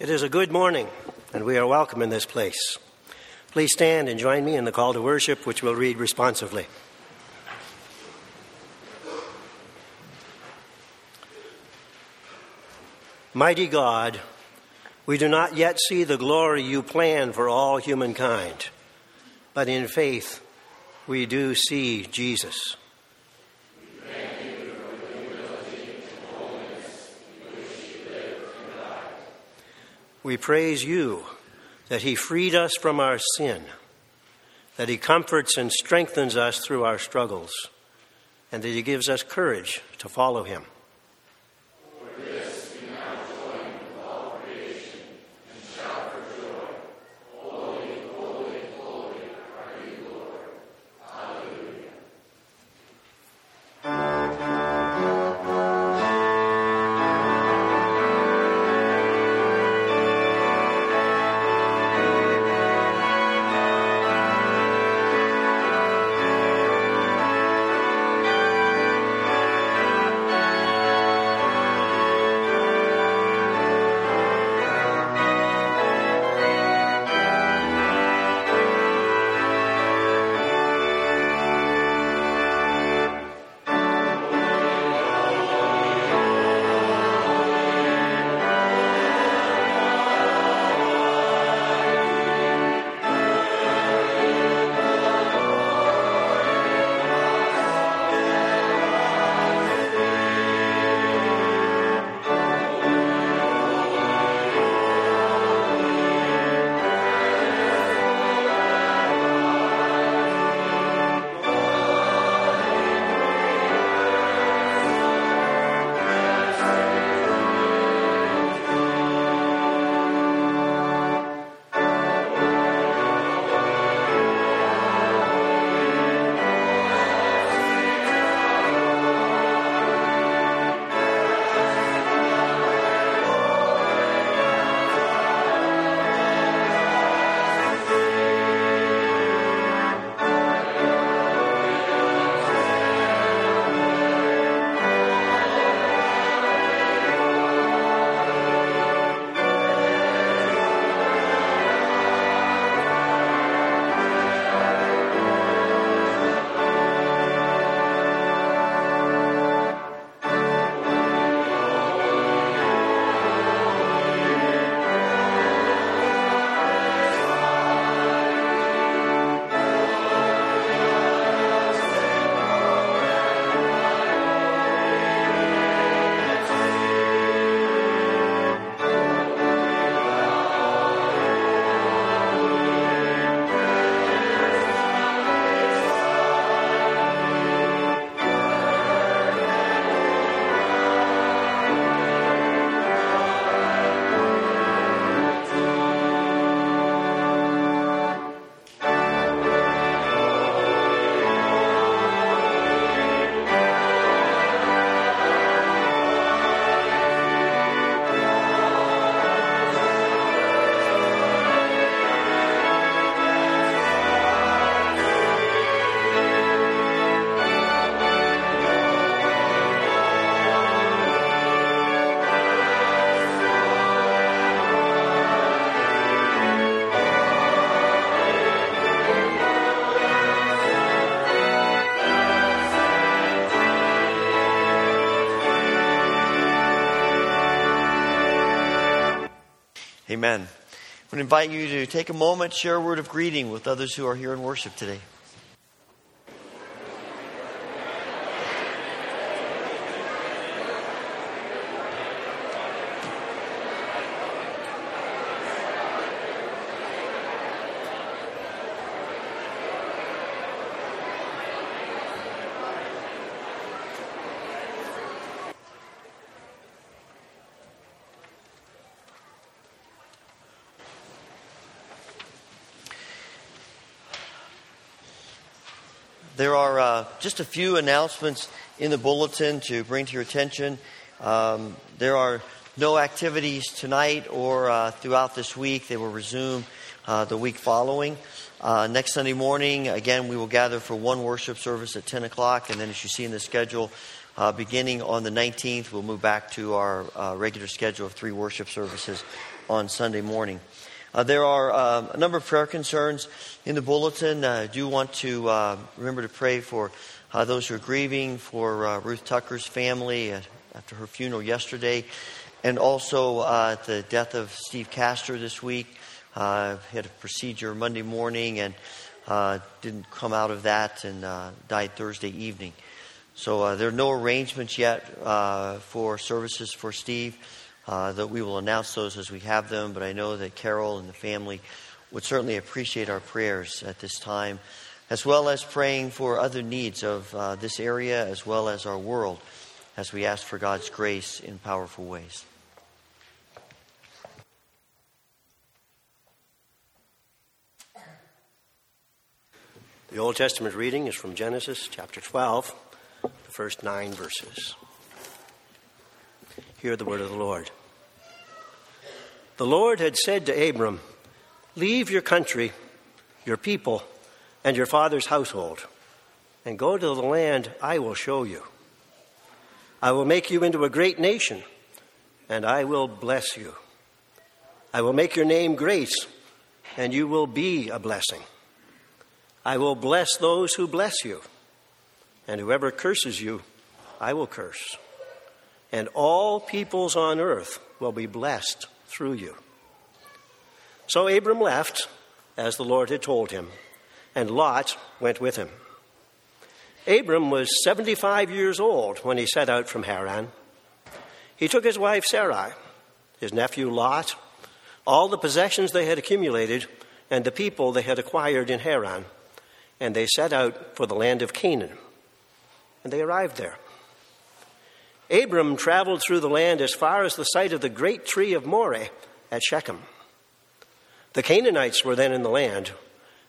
It is a good morning, and we are welcome in this place. Please stand and join me in the call to worship, which we'll read responsively. Mighty God, we do not yet see the glory you plan for all humankind, but in faith we do see Jesus. We praise you that He freed us from our sin, that He comforts and strengthens us through our struggles, and that He gives us courage to follow Him. Would invite you to take a moment, share a word of greeting with others who are here in worship today. There are uh, just a few announcements in the bulletin to bring to your attention. Um, there are no activities tonight or uh, throughout this week. They will resume uh, the week following. Uh, next Sunday morning, again, we will gather for one worship service at 10 o'clock, and then as you see in the schedule, uh, beginning on the 19th, we'll move back to our uh, regular schedule of three worship services on Sunday morning. Uh, there are uh, a number of prayer concerns in the bulletin. I do want to remember to pray for uh, those who are grieving, for uh, Ruth Tucker's family after her funeral yesterday, and also the death of Steve Castor this week. Uh, had a procedure Monday morning and didn't come out of that and died Thursday evening. So there are no arrangements yet for services for Steve. Uh, that we will announce those as we have them, but I know that Carol and the family would certainly appreciate our prayers at this time, as well as praying for other needs of uh, this area as well as our world as we ask for God's grace in powerful ways. The Old Testament reading is from Genesis chapter 12, the first nine verses. Hear the word of the Lord. The Lord had said to Abram, Leave your country, your people, and your father's household, and go to the land I will show you. I will make you into a great nation, and I will bless you. I will make your name great, and you will be a blessing. I will bless those who bless you, and whoever curses you, I will curse. And all peoples on earth will be blessed through you. So Abram left, as the Lord had told him, and Lot went with him. Abram was 75 years old when he set out from Haran. He took his wife Sarai, his nephew Lot, all the possessions they had accumulated, and the people they had acquired in Haran, and they set out for the land of Canaan. And they arrived there. Abram traveled through the land as far as the site of the great tree of Moreh at Shechem. The Canaanites were then in the land,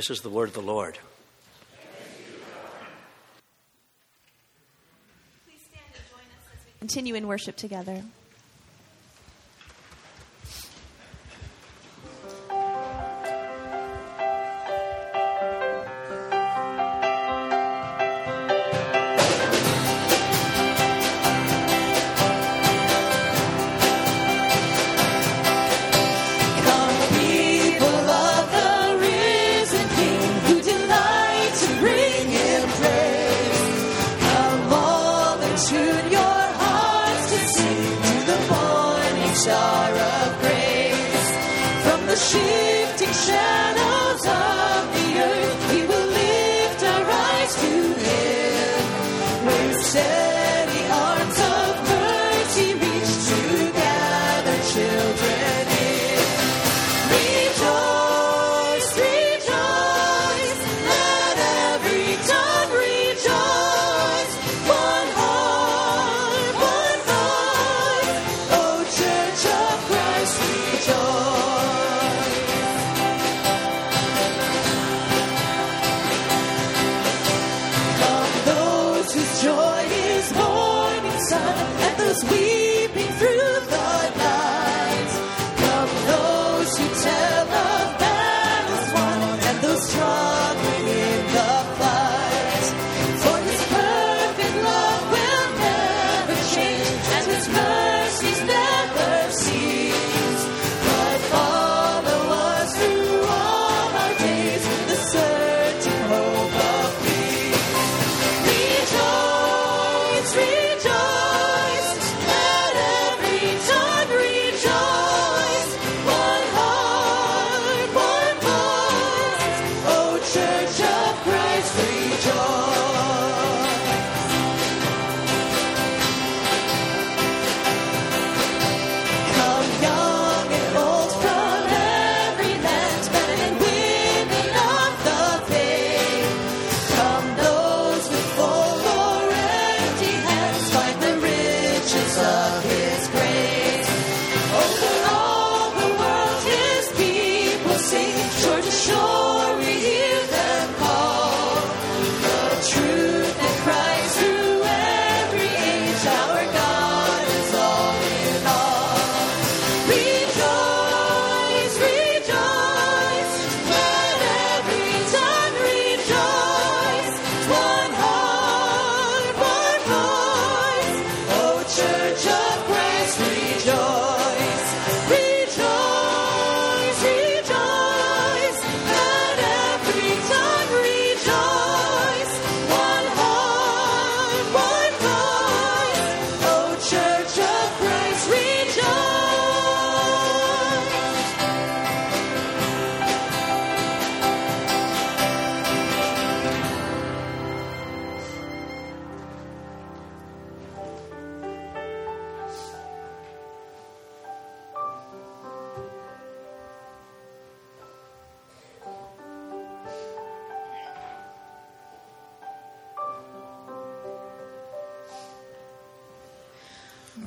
This is the word of the Lord. Continue in worship together. to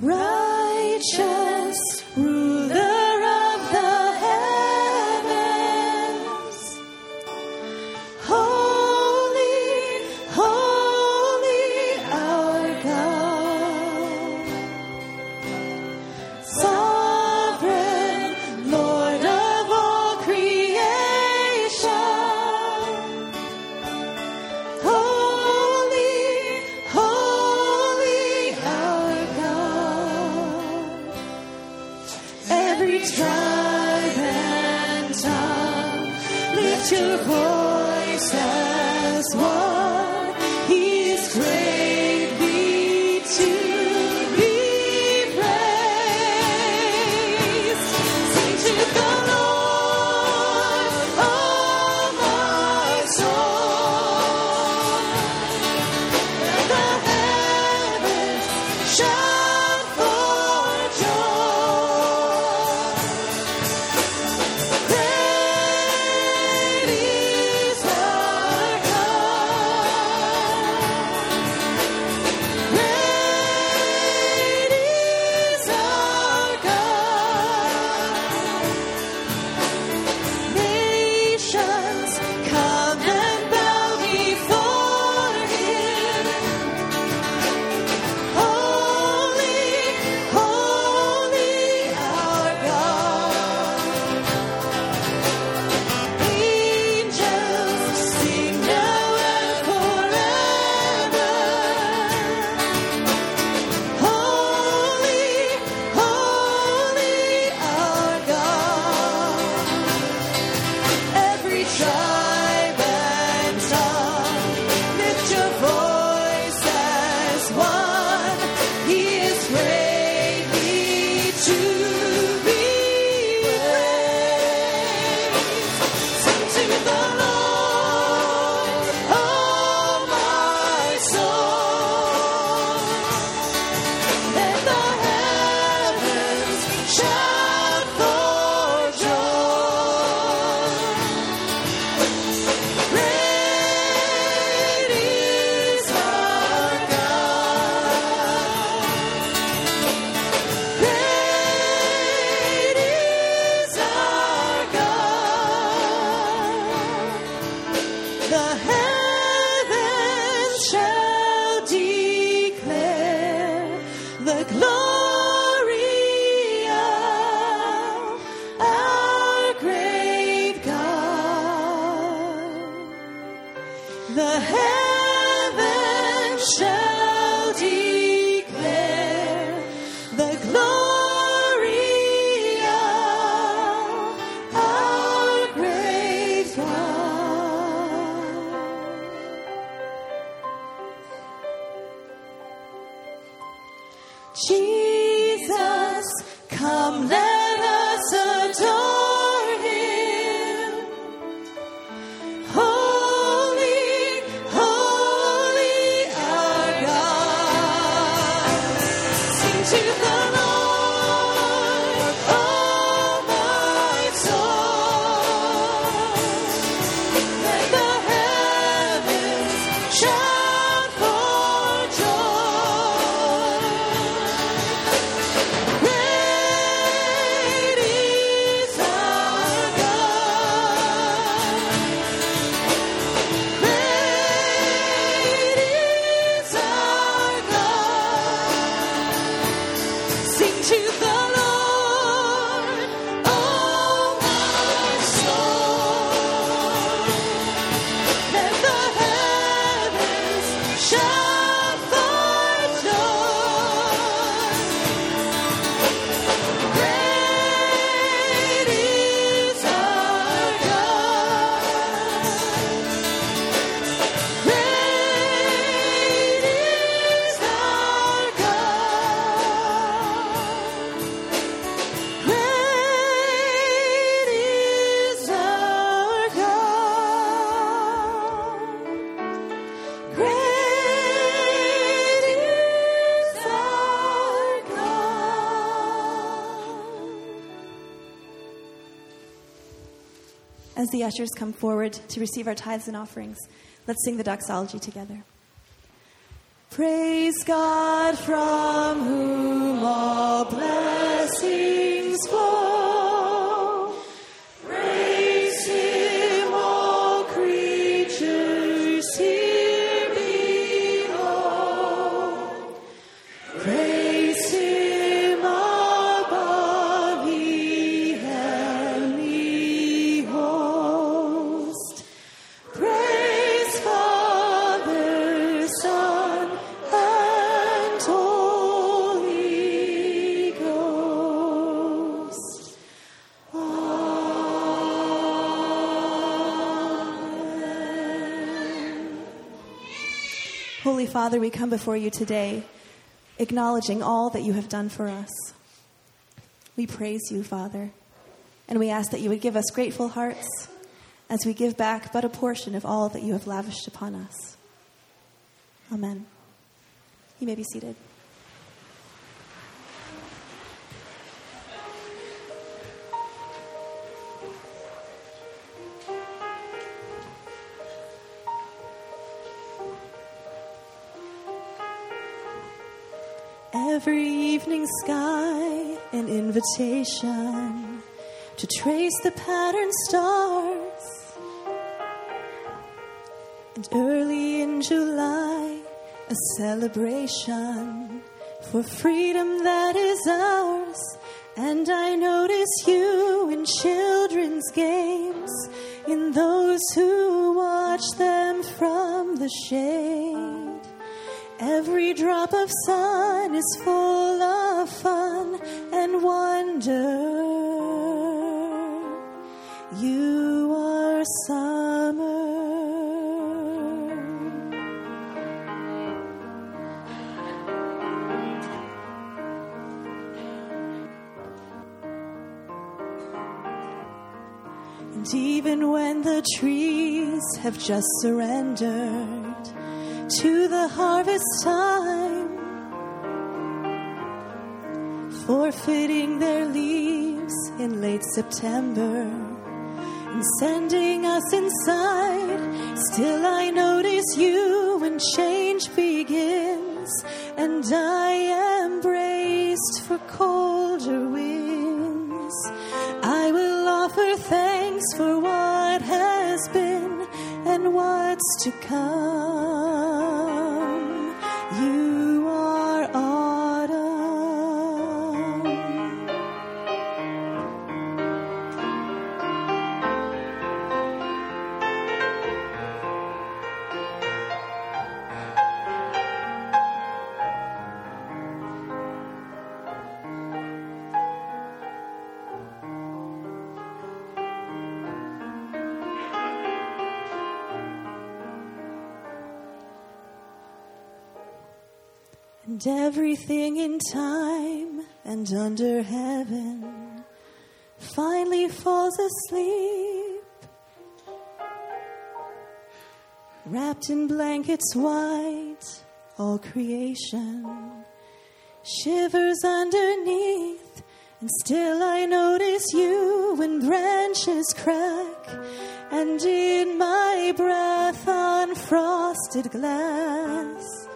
righteous. the ushers come forward to receive our tithes and offerings, let's sing the doxology together. Praise God from whom all blessings flow. Before you today, acknowledging all that you have done for us. We praise you, Father, and we ask that you would give us grateful hearts as we give back but a portion of all that you have lavished upon us. Amen. You may be seated. Every evening sky, an invitation to trace the pattern stars. And early in July, a celebration for freedom that is ours. And I notice you in children's games, in those who watch them from the shade. Every drop of sun is full of fun and wonder. You are summer. And even when the trees have just surrendered to the harvest time, forfeiting their leaves in late September and sending us inside. Still, I notice you when change begins, and I am braced for colder winds. I will offer thanks for what and what's to come. And everything in time and under heaven finally falls asleep. Wrapped in blankets white, all creation shivers underneath. And still I notice you when branches crack, and in my breath on frosted glass.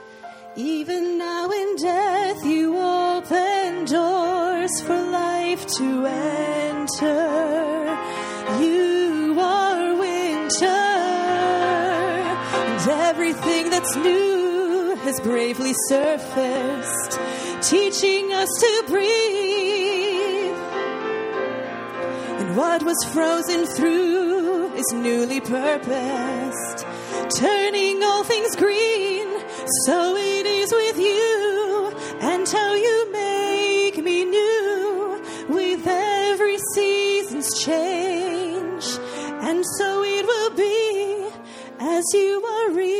Even now in death, you open doors for life to enter. You are winter, and everything that's new has bravely surfaced, teaching us to breathe. And what was frozen through is newly purposed, turning all things green. So it is with you, and how you make me new with every season's change. And so it will be as you are recreating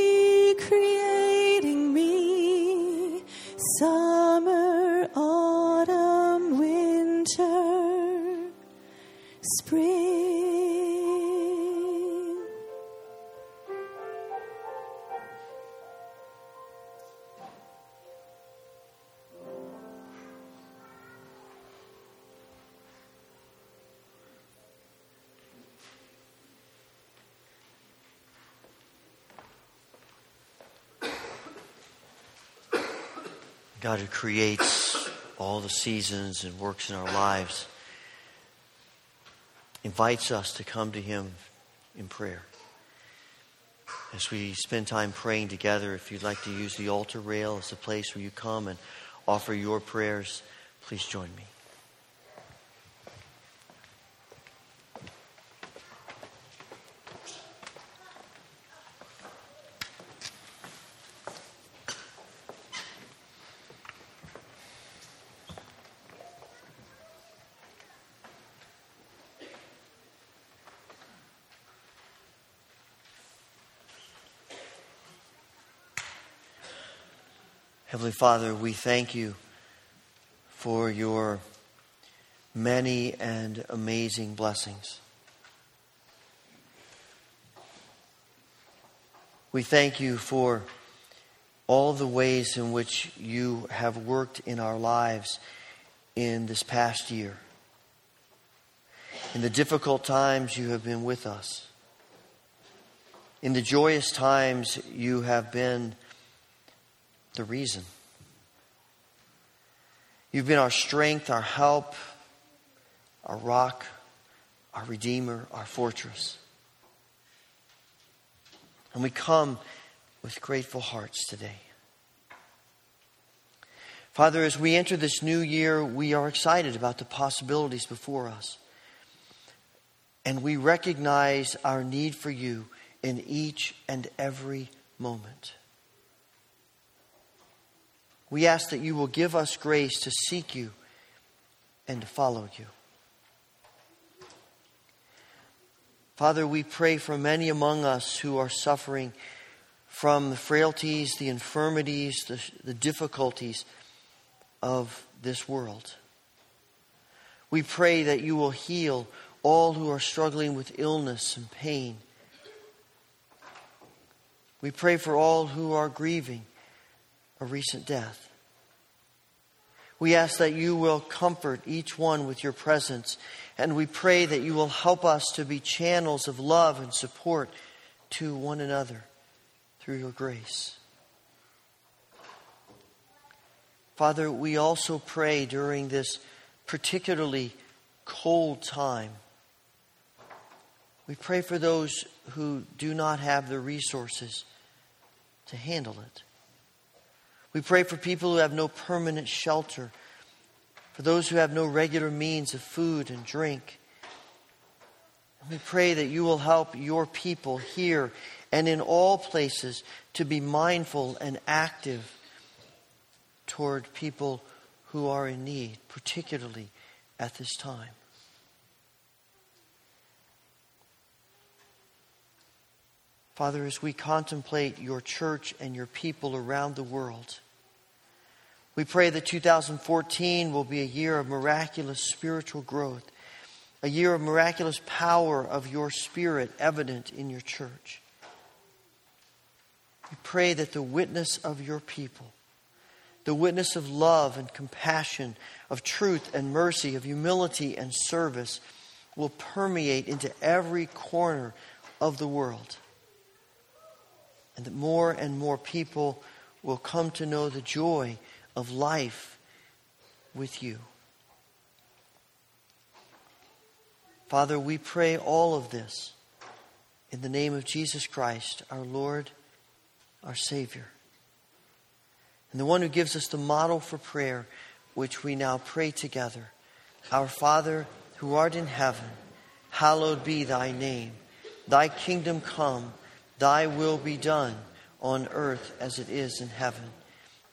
God who creates all the seasons and works in our lives invites us to come to Him in prayer. As we spend time praying together, if you'd like to use the altar rail as a place where you come and offer your prayers, please join me. Heavenly Father, we thank you for your many and amazing blessings. We thank you for all the ways in which you have worked in our lives in this past year. In the difficult times, you have been with us. In the joyous times, you have been the reason. You've been our strength, our help, our rock, our redeemer, our fortress. And we come with grateful hearts today. Father, as we enter this new year, we are excited about the possibilities before us. And we recognize our need for you in each and every moment. We ask that you will give us grace to seek you and to follow you. Father, we pray for many among us who are suffering from the frailties, the infirmities, the, the difficulties of this world. We pray that you will heal all who are struggling with illness and pain. We pray for all who are grieving a recent death. We ask that you will comfort each one with your presence, and we pray that you will help us to be channels of love and support to one another through your grace. Father, we also pray during this particularly cold time. We pray for those who do not have the resources to handle it. We pray for people who have no permanent shelter, for those who have no regular means of food and drink. And we pray that you will help your people here and in all places to be mindful and active toward people who are in need, particularly at this time. Father, as we contemplate your church and your people around the world, we pray that 2014 will be a year of miraculous spiritual growth, a year of miraculous power of your spirit evident in your church. We pray that the witness of your people, the witness of love and compassion, of truth and mercy, of humility and service, will permeate into every corner of the world and that more and more people will come to know the joy of life with you. Father, we pray all of this in the name of Jesus Christ, our Lord, our Savior, and the one who gives us the model for prayer, which we now pray together. Our Father, who art in heaven, hallowed be thy name. Thy kingdom come. Thy will be done on earth as it is in heaven.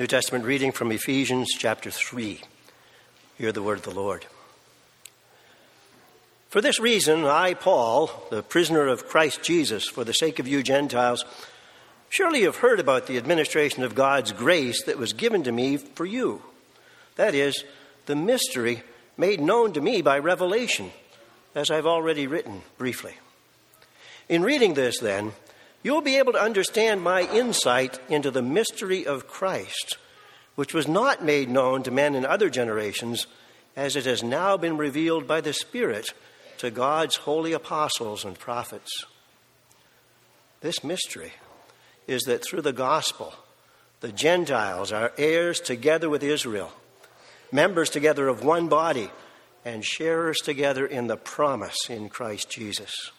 New Testament reading from Ephesians chapter 3. Hear the word of the Lord. For this reason, I, Paul, the prisoner of Christ Jesus, for the sake of you Gentiles, surely have heard about the administration of God's grace that was given to me for you. That is, the mystery made known to me by revelation, as I've already written briefly. In reading this, then, you'll be able to understand my insight into the mystery of Christ, which was not made known to men in other generations, as it has now been revealed by the Spirit to God's holy apostles and prophets. This mystery is that through the gospel, the Gentiles are heirs together with Israel, members together of one body, and sharers together in the promise in Christ Jesus.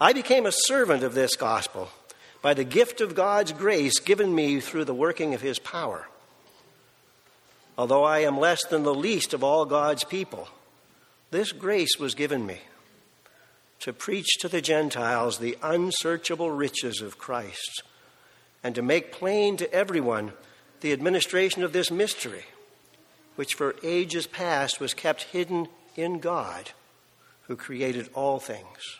I became a servant of this gospel by the gift of God's grace given me through the working of his power. Although I am less than the least of all God's people, this grace was given me to preach to the Gentiles the unsearchable riches of Christ and to make plain to everyone the administration of this mystery, which for ages past was kept hidden in God, who created all things.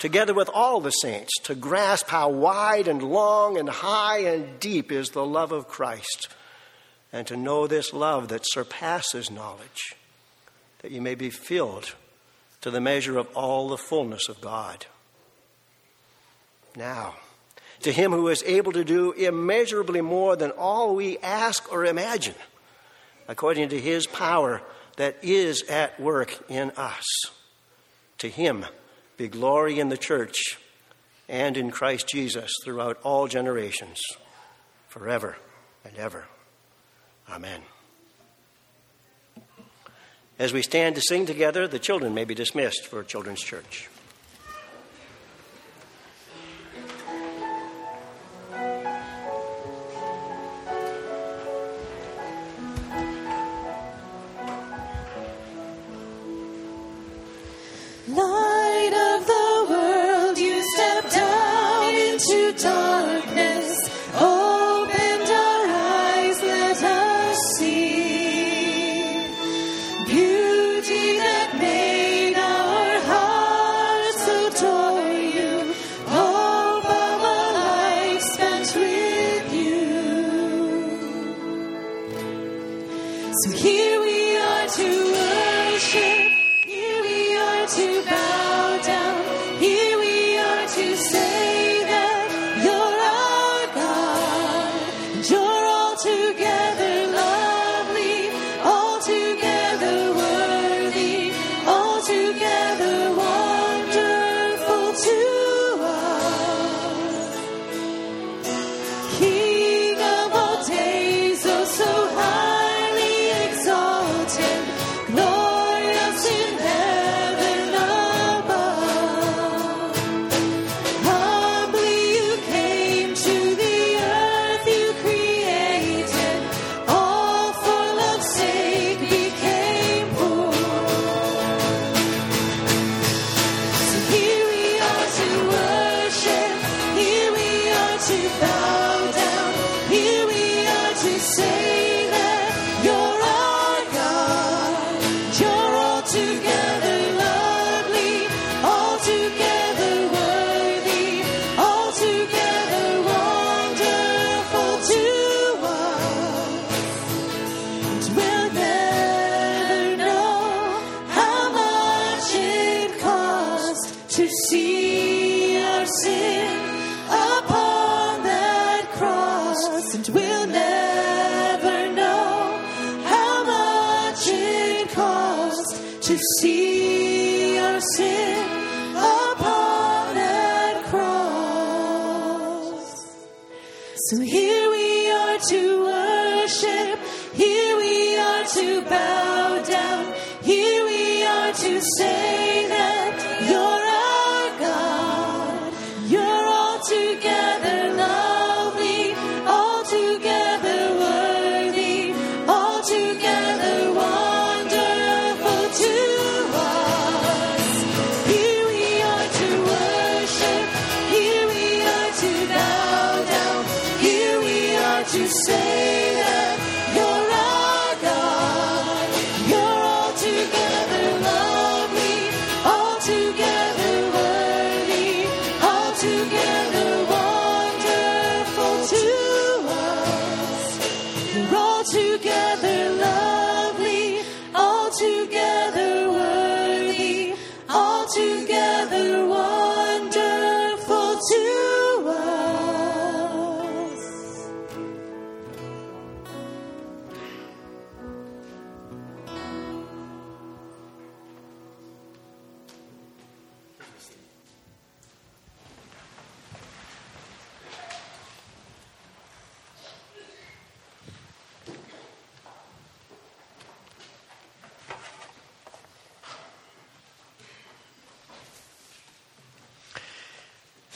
together with all the saints, to grasp how wide and long and high and deep is the love of Christ, and to know this love that surpasses knowledge, that you may be filled to the measure of all the fullness of God. Now, to him who is able to do immeasurably more than all we ask or imagine, according to his power that is at work in us. To him be glory in the church and in Christ Jesus throughout all generations, forever and ever. Amen. As we stand to sing together, the children may be dismissed for Children's Church.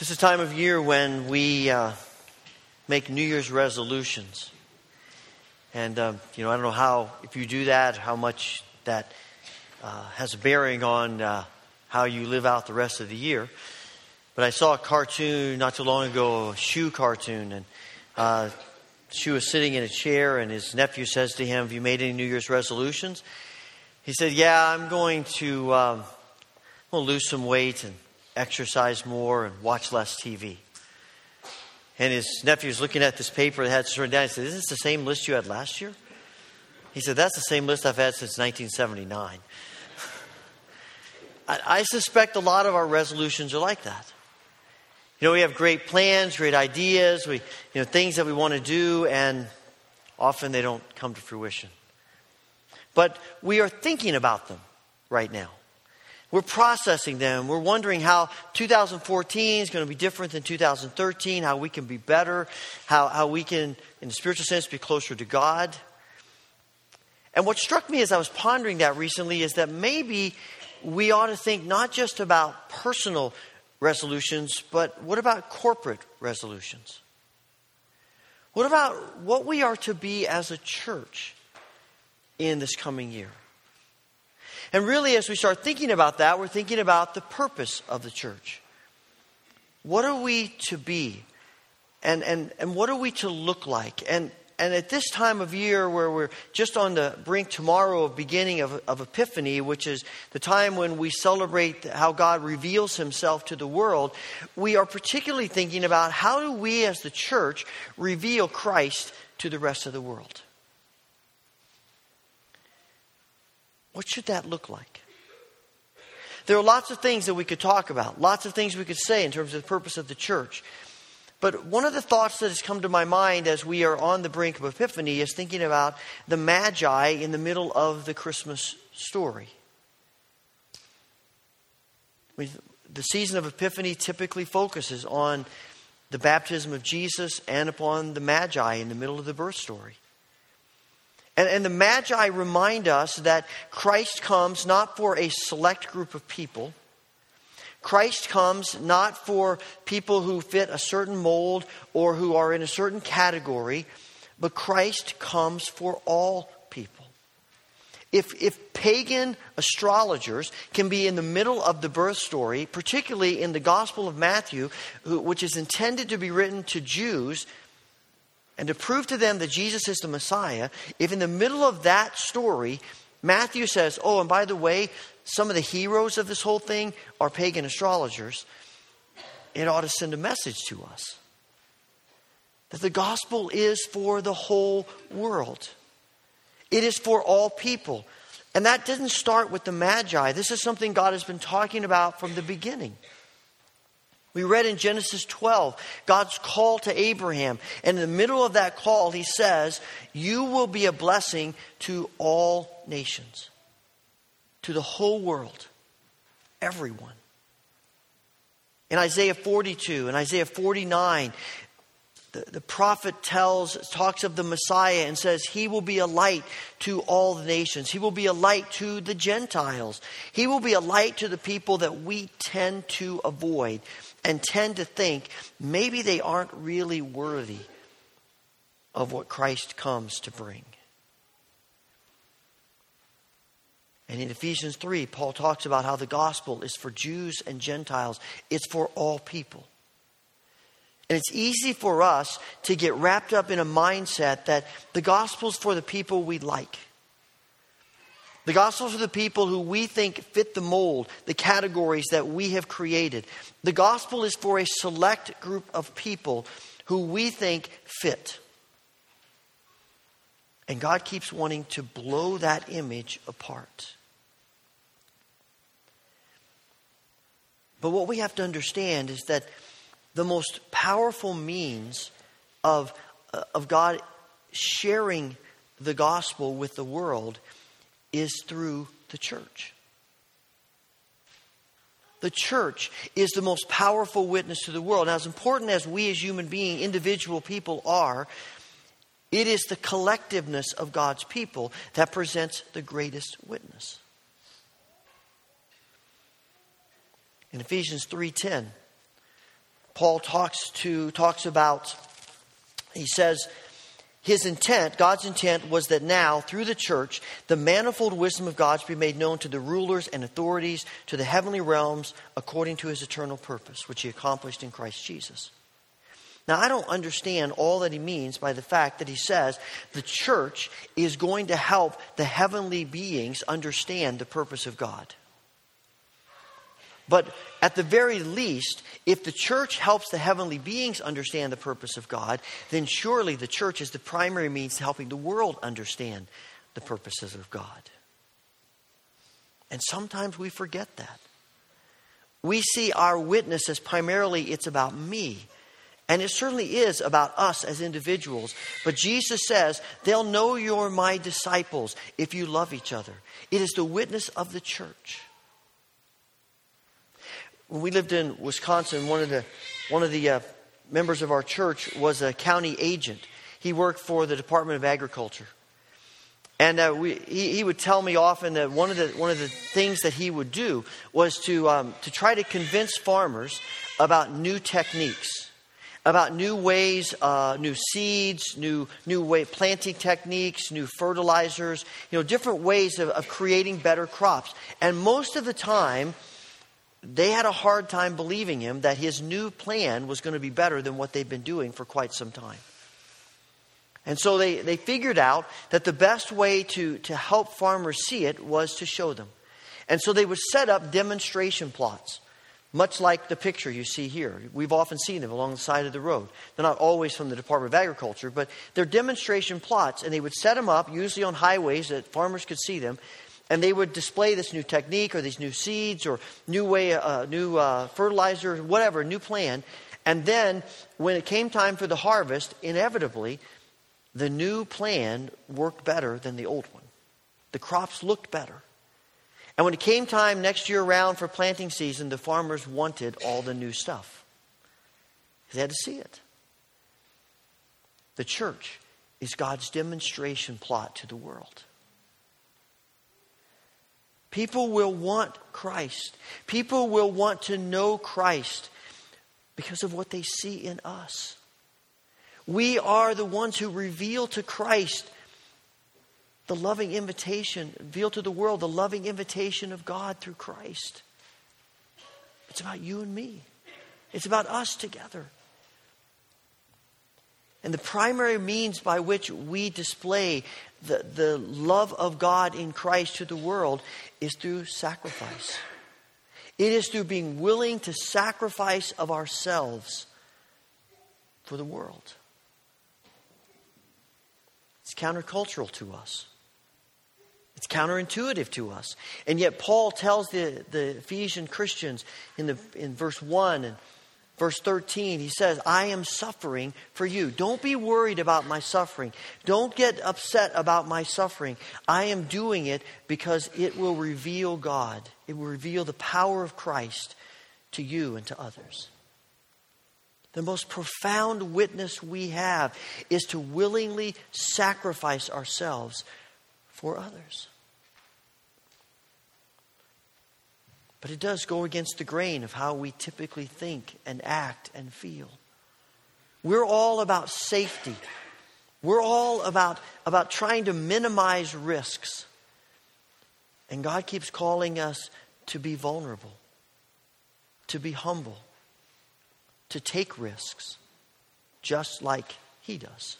This is a time of year when we uh, make New Year's resolutions. And, um, you know, I don't know how, if you do that, how much that uh, has a bearing on uh, how you live out the rest of the year. But I saw a cartoon not too long ago, a shoe cartoon, and uh, Shoe was sitting in a chair, and his nephew says to him, Have you made any New Year's resolutions? He said, Yeah, I'm going to, um, I'm going to lose some weight and exercise more and watch less TV. And his nephew's looking at this paper that had written down. He said, Is this the same list you had last year? He said, That's the same list I've had since 1979. I, suspect a lot of our resolutions are like that. You know, we have great plans, great ideas, we, you know, things that we want to do, and often they don't come to fruition. But we are thinking about them right now. We're processing them. We're wondering how 2014 is going to be different than 2013, how we can be better, how, how we can, in the spiritual sense, be closer to God. And what struck me as I was pondering that recently is that maybe we ought to think not just about personal resolutions, but what about corporate resolutions? What about what we are to be as a church in this coming year? And really, as we start thinking about that, we're thinking about the purpose of the church. What are we to be? And, and, and what are we to look like? And, and at this time of year where we're just on the brink tomorrow of beginning of, of Epiphany, which is the time when we celebrate how God reveals himself to the world, we are particularly thinking about how do we as the church reveal Christ to the rest of the world? What should that look like? There are lots of things that we could talk about, lots of things we could say in terms of the purpose of the church. But one of the thoughts that has come to my mind as we are on the brink of Epiphany is thinking about the Magi in the middle of the Christmas story. the season of Epiphany typically focuses on the baptism of Jesus and upon the Magi in the middle of the birth story. And, and the Magi remind us that Christ comes not for a select group of people. Christ comes not for people who fit a certain mold or who are in a certain category, but Christ comes for all people. If, if pagan astrologers can be in the middle of the birth story, particularly in the Gospel of Matthew, which is intended to be written to Jews, and to prove to them that Jesus is the Messiah, if in the middle of that story, Matthew says, Oh, and by the way, some of the heroes of this whole thing are pagan astrologers, it ought to send a message to us that the gospel is for the whole world, it is for all people. And that didn't start with the Magi. This is something God has been talking about from the beginning. We read in Genesis 12 God's call to Abraham. And in the middle of that call, he says, You will be a blessing to all nations, to the whole world, everyone. In Isaiah 42 and Isaiah 49, the, the prophet tells, talks of the Messiah and says, He will be a light to all the nations. He will be a light to the Gentiles. He will be a light to the people that we tend to avoid and tend to think maybe they aren't really worthy of what Christ comes to bring. And in Ephesians 3, Paul talks about how the gospel is for Jews and Gentiles, it's for all people. And it's easy for us to get wrapped up in a mindset that the gospel's for the people we like. The gospel's for the people who we think fit the mold, the categories that we have created. The gospel is for a select group of people who we think fit. And God keeps wanting to blow that image apart. But what we have to understand is that the most powerful means of, uh, of God sharing the gospel with the world is through the church. The church is the most powerful witness to the world. Now, as important as we as human beings, individual people are, it is the collectiveness of God's people that presents the greatest witness. In Ephesians 3:10, Paul talks to talks about he says his intent, God's intent was that now through the church the manifold wisdom of God should be made known to the rulers and authorities to the heavenly realms according to his eternal purpose which he accomplished in Christ Jesus. Now, I don't understand all that he means by the fact that he says the church is going to help the heavenly beings understand the purpose of God. But at the very least, if the church helps the heavenly beings understand the purpose of God, then surely the church is the primary means to helping the world understand the purposes of God. And sometimes we forget that. We see our witness as primarily it's about me. And it certainly is about us as individuals. But Jesus says, they'll know you're my disciples if you love each other. It is the witness of the church when we lived in Wisconsin, one of the one of the uh, members of our church was a county agent. He worked for the Department of Agriculture, and uh, we, he, he, would tell me often that one of the one of the things that he would do was to um, to try to convince farmers about new techniques, about new ways, uh, new seeds, new new way planting techniques, new fertilizers, you know, different ways of, of creating better crops. And most of the time they had a hard time believing him that his new plan was going to be better than what they'd been doing for quite some time. And so they, they figured out that the best way to, to help farmers see it was to show them. And so they would set up demonstration plots, much like the picture you see here. We've often seen them along the side of the road. They're not always from the Department of Agriculture, but they're demonstration plots, and they would set them up, usually on highways that farmers could see them, and they would display this new technique or these new seeds or new way, uh, new uh, fertilizer, whatever, new plan. And then when it came time for the harvest, inevitably, the new plan worked better than the old one. The crops looked better. And when it came time next year around for planting season, the farmers wanted all the new stuff. They had to see it. The church is God's demonstration plot to the world. People will want Christ. People will want to know Christ because of what they see in us. We are the ones who reveal to Christ the loving invitation, reveal to the world the loving invitation of God through Christ. It's about you and me, it's about us together. And the primary means by which we display the, the love of God in Christ to the world is through sacrifice. It is through being willing to sacrifice of ourselves for the world. It's countercultural to us. It's counterintuitive to us. And yet Paul tells the, the Ephesian Christians in, the, in verse 1 and Verse 13, he says, I am suffering for you. Don't be worried about my suffering. Don't get upset about my suffering. I am doing it because it will reveal God, it will reveal the power of Christ to you and to others. The most profound witness we have is to willingly sacrifice ourselves for others. But it does go against the grain of how we typically think and act and feel. We're all about safety. We're all about, about trying to minimize risks. And God keeps calling us to be vulnerable, to be humble, to take risks, just like he does.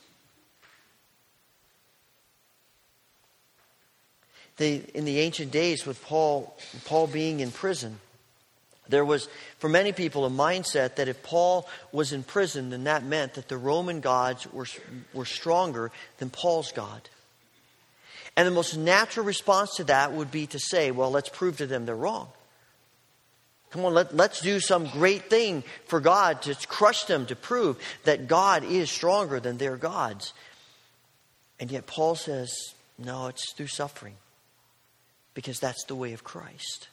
They, in the ancient days, with Paul, Paul being in prison, there was, for many people, a mindset that if Paul was in prison, then that meant that the Roman gods were, were stronger than Paul's God. And the most natural response to that would be to say, well, let's prove to them they're wrong. Come on, let, let's do some great thing for God to crush them, to prove that God is stronger than their gods. And yet Paul says, no, it's through suffering, because that's the way of Christ.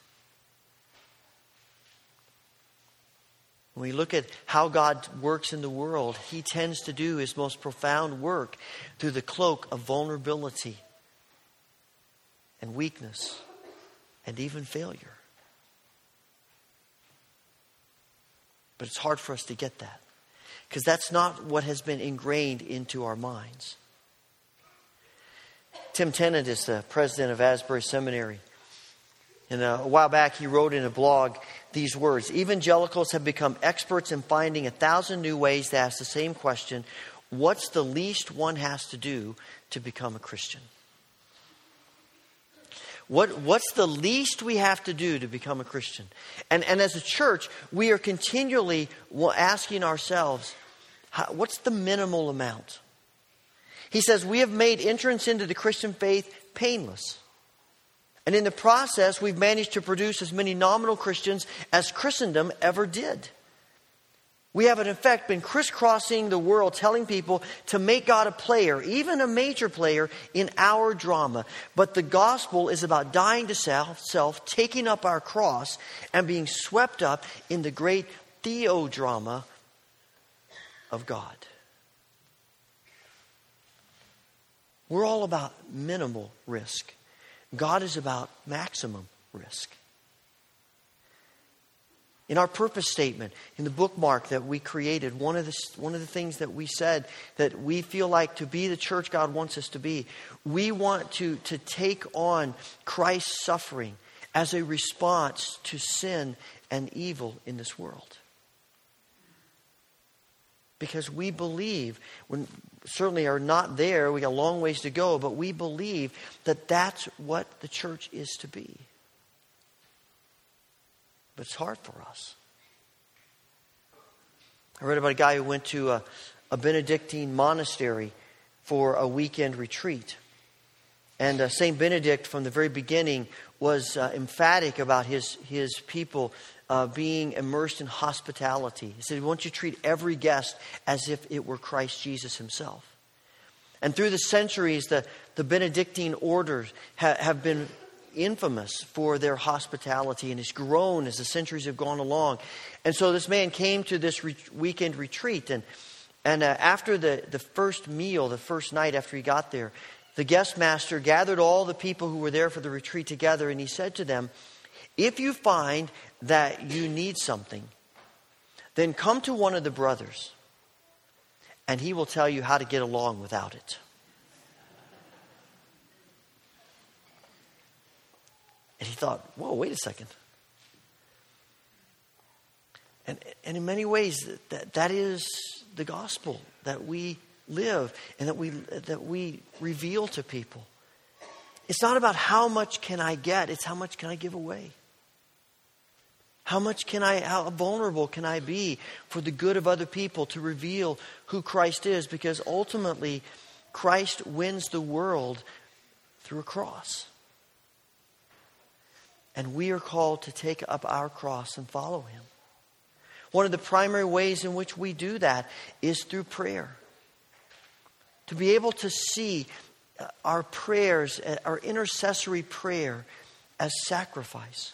When we look at how God works in the world, He tends to do His most profound work through the cloak of vulnerability and weakness and even failure. But it's hard for us to get that because that's not what has been ingrained into our minds. Tim Tennent is the president of Asbury Seminary. And uh, a while back, he wrote in a blog these words Evangelicals have become experts in finding a thousand new ways to ask the same question What's the least one has to do to become a Christian? What, what's the least we have to do to become a Christian? And, and as a church, we are continually asking ourselves, how, what's the minimal amount? He says, We have made entrance into the Christian faith painless. And in the process, we've managed to produce as many nominal Christians as Christendom ever did. We have, in effect, been crisscrossing the world telling people to make God a player, even a major player, in our drama. But the gospel is about dying to self, self taking up our cross, and being swept up in the great theodrama of God. We're all about minimal risk. God is about maximum risk. In our purpose statement, in the bookmark that we created, one of, the, one of the things that we said that we feel like to be the church God wants us to be, we want to, to take on Christ's suffering as a response to sin and evil in this world. Because we believe, when certainly are not there. We got a long ways to go, but we believe that that's what the church is to be. But it's hard for us. I read about a guy who went to a, a Benedictine monastery for a weekend retreat. And uh, St. Benedict, from the very beginning, was uh, emphatic about his, his people uh, being immersed in hospitality. He said, Won't you treat every guest as if it were Christ Jesus himself. And through the centuries, the, the Benedictine orders ha- have been infamous for their hospitality and it's grown as the centuries have gone along. And so this man came to this re- weekend retreat, and, and uh, after the, the first meal, the first night after he got there, the guest master gathered all the people who were there for the retreat together, and he said to them, If you find that you need something, then come to one of the brothers, and he will tell you how to get along without it. And he thought, whoa, wait a second. And, and in many ways, that, that is the gospel that we live and that we, that we reveal to people. It's not about how much can I get, it's how much can I give away. How much can I, how vulnerable can I be for the good of other people to reveal who Christ is? Because ultimately, Christ wins the world through a cross. And we are called to take up our cross and follow him. One of the primary ways in which we do that is through prayer. To be able to see uh, our prayers, uh, our intercessory prayer, as sacrifice.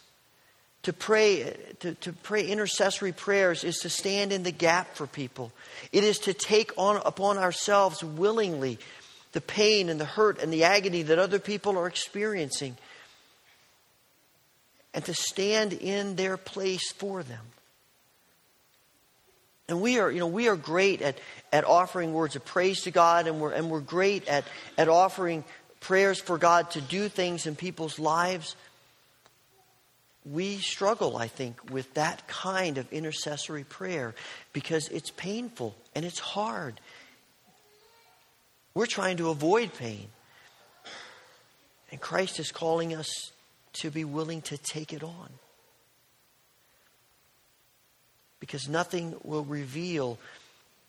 To pray, to, to pray intercessory prayers is to stand in the gap for people. It is to take on upon ourselves willingly the pain and the hurt and the agony that other people are experiencing and to stand in their place for them. And we are, you know, we are great at, at offering words of praise to God, and we're, and we're great at, at offering prayers for God to do things in people's lives. We struggle, I think, with that kind of intercessory prayer because it's painful and it's hard. We're trying to avoid pain. And Christ is calling us to be willing to take it on. Because nothing will reveal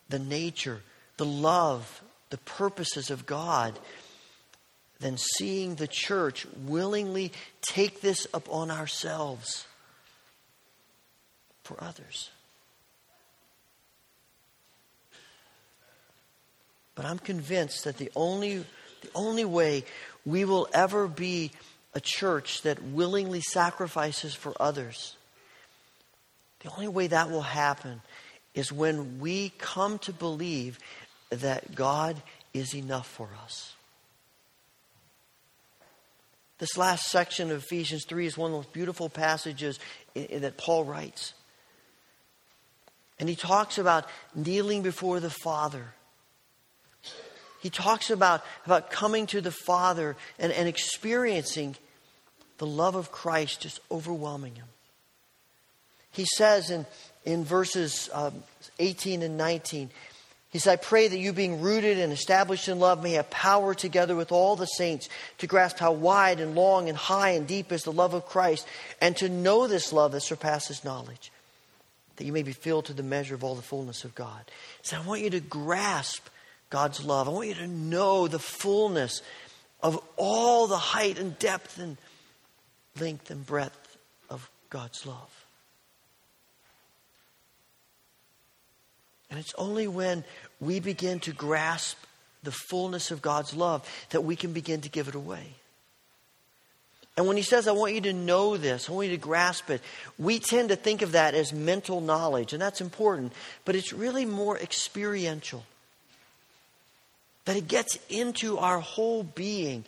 the nature, the love, the purposes of God than seeing the church willingly take this upon ourselves for others. But I'm convinced that the only, the only way we will ever be a church that willingly sacrifices for others, the only way that will happen is when we come to believe that God is enough for us. This last section of Ephesians 3 is one of the most beautiful passages in, in, that Paul writes. And he talks about kneeling before the Father. He talks about, about coming to the Father and, and experiencing the love of Christ just overwhelming him. He says in, in verses um, 18 and 19, he said, I pray that you, being rooted and established in love, may have power together with all the saints to grasp how wide and long and high and deep is the love of Christ, and to know this love that surpasses knowledge, that you may be filled to the measure of all the fullness of God. So I want you to grasp God's love. I want you to know the fullness of all the height and depth and length and breadth of God's love. And it's only when we begin to grasp the fullness of God's love that we can begin to give it away. And when he says, I want you to know this, I want you to grasp it, we tend to think of that as mental knowledge, and that's important, but it's really more experiential. That it gets into our whole being.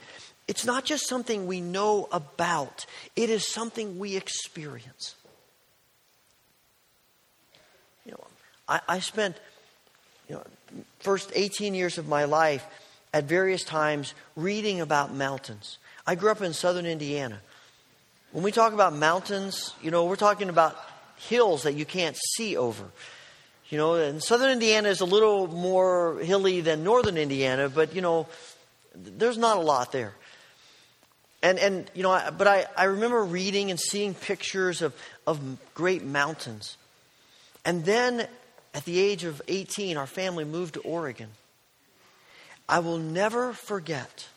It's not just something we know about, it is something we experience. I, I spent you know, first 18 years of my life at various times reading about mountains. I grew up in southern Indiana. When we talk about mountains, you know, we're talking about hills that you can't see over. You know, and southern Indiana is a little more hilly than northern Indiana, but, you know, there's not a lot there. And, and you know, but I, I remember reading and seeing pictures of, of great mountains. And then at the age of 18, our family moved to Oregon. I will never forget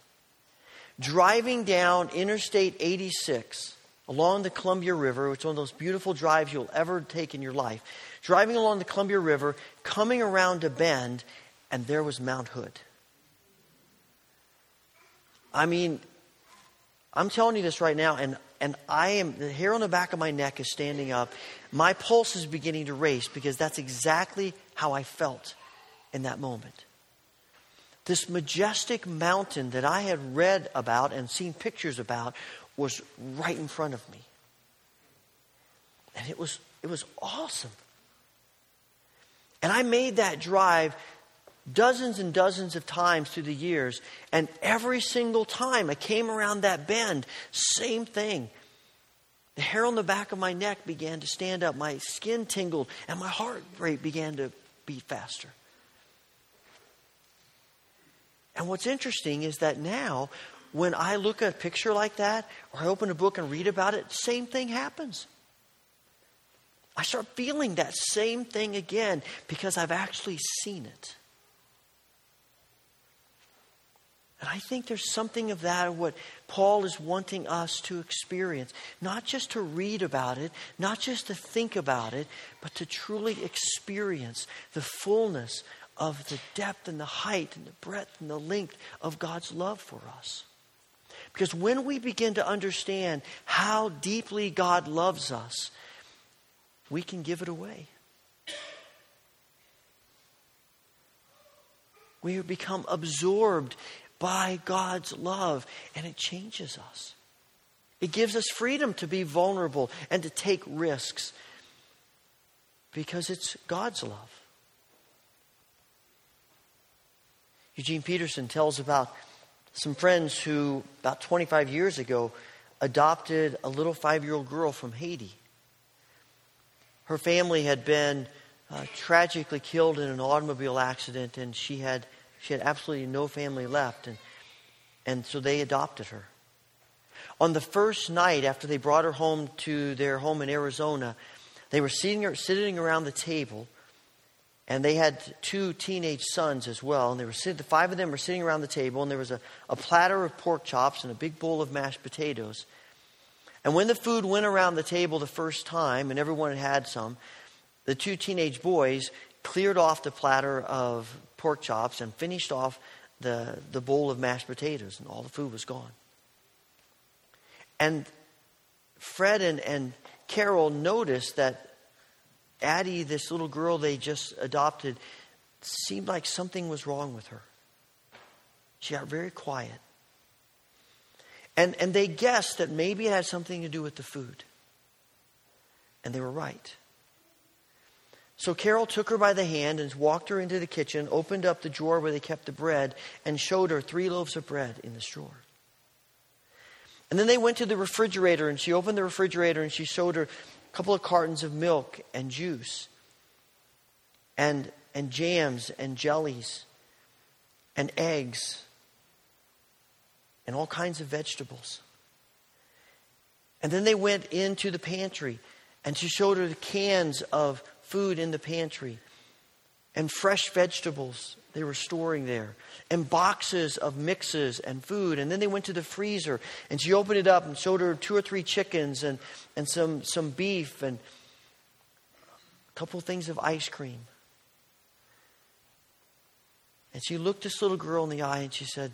driving down Interstate 86 along the Columbia River, which is one of those beautiful drives you'll ever take in your life. Driving along the Columbia River, coming around a bend, and there was Mount Hood. I mean, I'm telling you this right now, and and I am, the hair on the back of my neck is standing up. My pulse is beginning to race because that's exactly how I felt in that moment. This majestic mountain that I had read about and seen pictures about was right in front of me. And it was, it was awesome. And I made that drive dozens and dozens of times through the years, and every single time I came around that bend, same thing. The hair on the back of my neck began to stand up, my skin tingled, and my heart rate began to beat faster. And what's interesting is that now, when I look at a picture like that, or I open a book and read about it, same thing happens. I start feeling that same thing again because I've actually seen it. And I think there's something of that of what Paul is wanting us to experience. Not just to read about it, not just to think about it, but to truly experience the fullness of the depth and the height and the breadth and the length of God's love for us. Because when we begin to understand how deeply God loves us, we can give it away. We have become absorbed by God's love, and it changes us. It gives us freedom to be vulnerable and to take risks because it's God's love. Eugene Peterson tells about some friends who, about 25 years ago, adopted a little five year old girl from Haiti. Her family had been uh, tragically killed in an automobile accident, and she had, she had absolutely no family left. And, and so they adopted her. On the first night after they brought her home to their home in Arizona, they were sitting, sitting around the table, and they had two teenage sons as well. And they were sitting, the five of them were sitting around the table, and there was a, a platter of pork chops and a big bowl of mashed potatoes. And when the food went around the table the first time, and everyone had had some, the two teenage boys cleared off the platter of pork chops and finished off the, the bowl of mashed potatoes, and all the food was gone. And Fred and, and Carol noticed that Addie, this little girl they just adopted, seemed like something was wrong with her. She got very quiet. And, and they guessed that maybe it had something to do with the food. And they were right. So Carol took her by the hand and walked her into the kitchen, opened up the drawer where they kept the bread, and showed her three loaves of bread in this drawer. And then they went to the refrigerator and she opened the refrigerator and she showed her a couple of cartons of milk and juice and, and jams and jellies and eggs and all kinds of vegetables. And then they went into the pantry and she showed her the cans of food in the pantry and fresh vegetables they were storing there and boxes of mixes and food. And then they went to the freezer and she opened it up and showed her two or three chickens and, and some, some beef and a couple things of ice cream. And she looked this little girl in the eye and she said,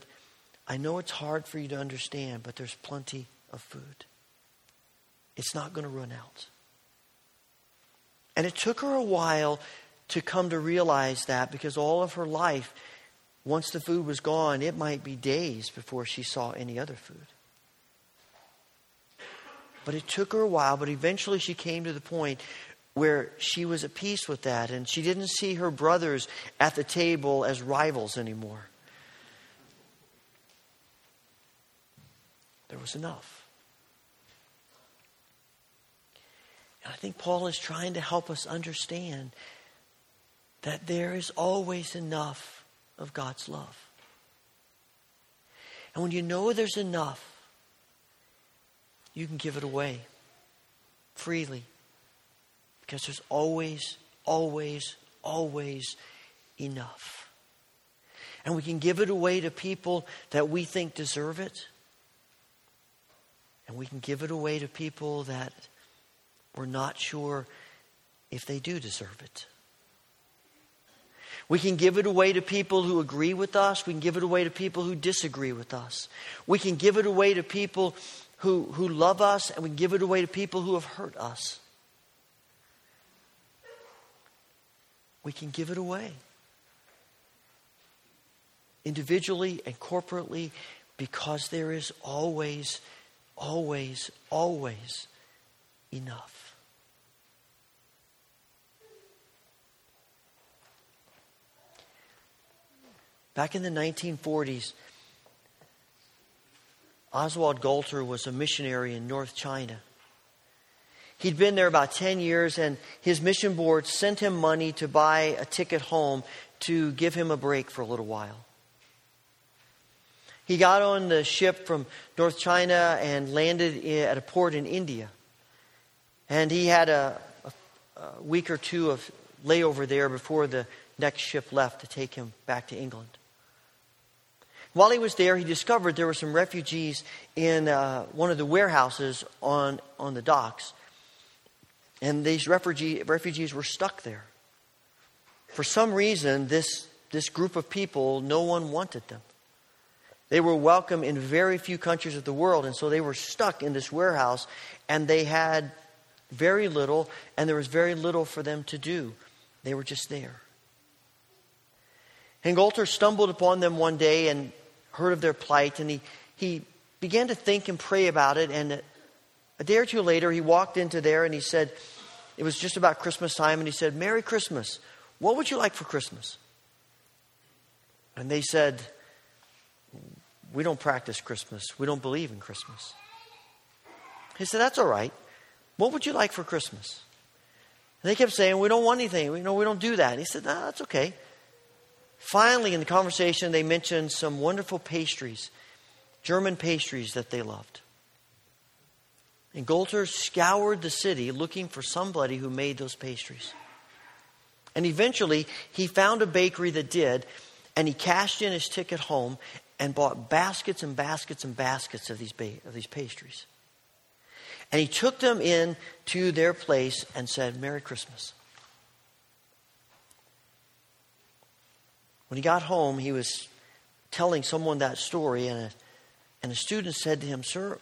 I know it's hard for you to understand, but there's plenty of food. It's not going to run out. And it took her a while to come to realize that because all of her life, once the food was gone, it might be days before she saw any other food. But it took her a while, but eventually she came to the point where she was at peace with that and she didn't see her brothers at the table as rivals anymore. There was enough. And I think Paul is trying to help us understand that there is always enough of God's love. And when you know there's enough, you can give it away freely. Because there's always, always, always enough. And we can give it away to people that we think deserve it. And we can give it away to people that we're not sure if they do deserve it. We can give it away to people who agree with us. We can give it away to people who disagree with us. We can give it away to people who, who love us, and we can give it away to people who have hurt us. We can give it away. Individually and corporately, because there is always, always, always enough. Back in the 1940s, Oswald Golter was a missionary in North China. He'd been there about 10 years, and his mission board sent him money to buy a ticket home to give him a break for a little while. He got on the ship from North China and landed at a port in India. And he had a, a, a week or two of layover there before the next ship left to take him back to England. While he was there, he discovered there were some refugees in uh, one of the warehouses on, on the docks. And these refugee, refugees were stuck there. For some reason, this, this group of people, no one wanted them. They were welcome in very few countries of the world, and so they were stuck in this warehouse, and they had very little, and there was very little for them to do. They were just there. And Golter stumbled upon them one day and heard of their plight, and he, he began to think and pray about it. And a day or two later, he walked into there and he said, It was just about Christmas time, and he said, Merry Christmas. What would you like for Christmas? And they said, We don't practice Christmas. We don't believe in Christmas. He said, That's all right. What would you like for Christmas? And they kept saying, We don't want anything. You know, we don't do that. And he said, No, that's okay. Finally, in the conversation, they mentioned some wonderful pastries, German pastries that they loved. And Golter scoured the city looking for somebody who made those pastries. And eventually, he found a bakery that did, and he cashed in his ticket home and bought baskets and baskets and baskets of these, ba- of these pastries. And he took them in to their place and said, Merry Christmas. When he got home, he was telling someone that story, and a, and a student said to him, Sir,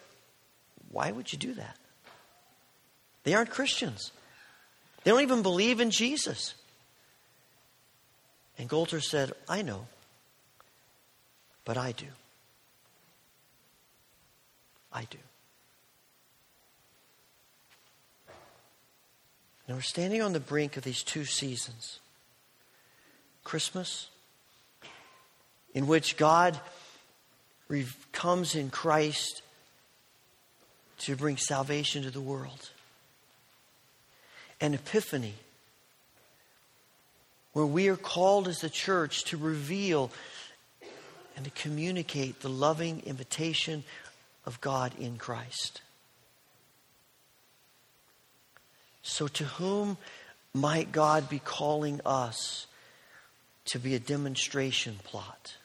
why would you do that? They aren't Christians. They don't even believe in Jesus. And Golter said, I know, but I do. I do. Now we're standing on the brink of these two seasons Christmas, in which God comes in Christ to bring salvation to the world, An Epiphany, where we are called as the church to reveal and to communicate the loving invitation of God in Christ. So, to whom might God be calling us to be a demonstration plot?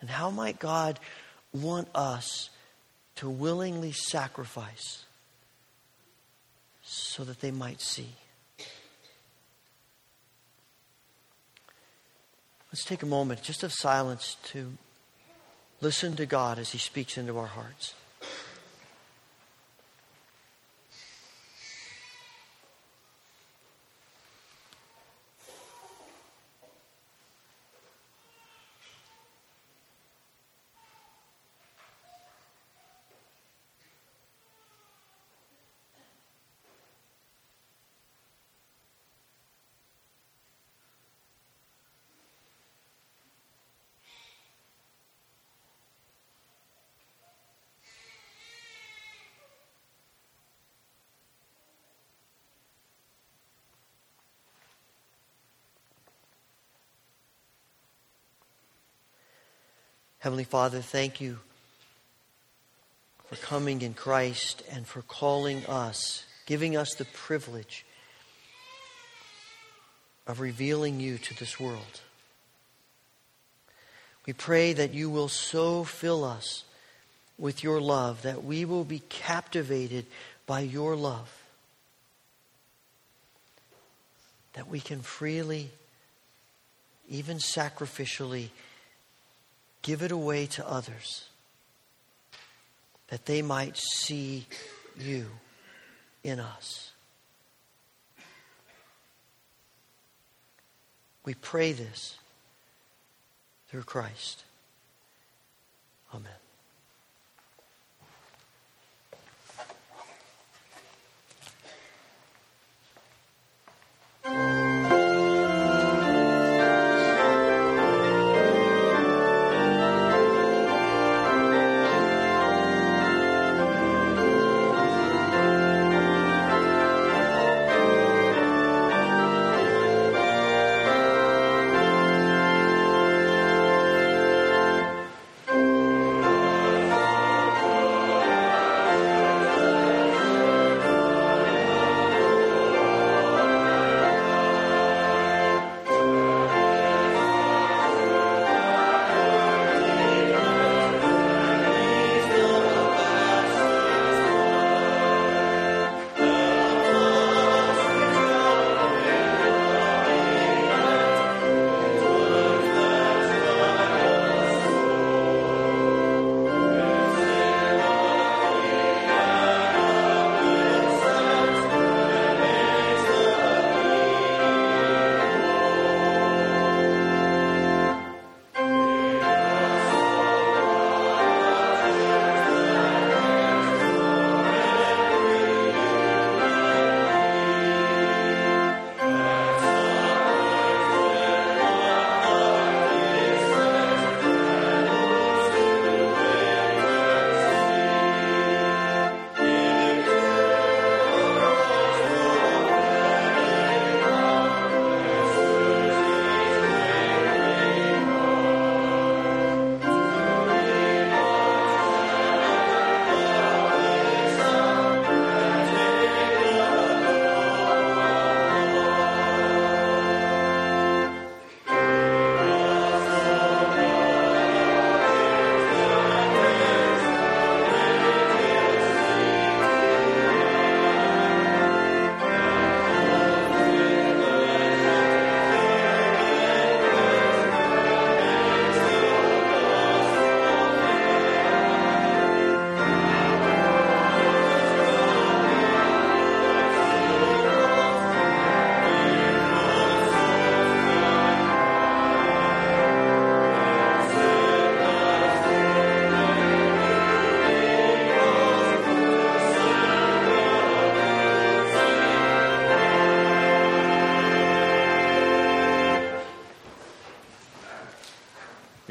And how might God want us to willingly sacrifice so that they might see? Let's take a moment just of silence to listen to God as He speaks into our hearts. Heavenly Father, thank you for coming in Christ and for calling us, giving us the privilege of revealing you to this world. We pray that you will so fill us with your love that we will be captivated by your love, that we can freely, even sacrificially, give it away to others that they might see you in us. We pray this through Christ. Amen.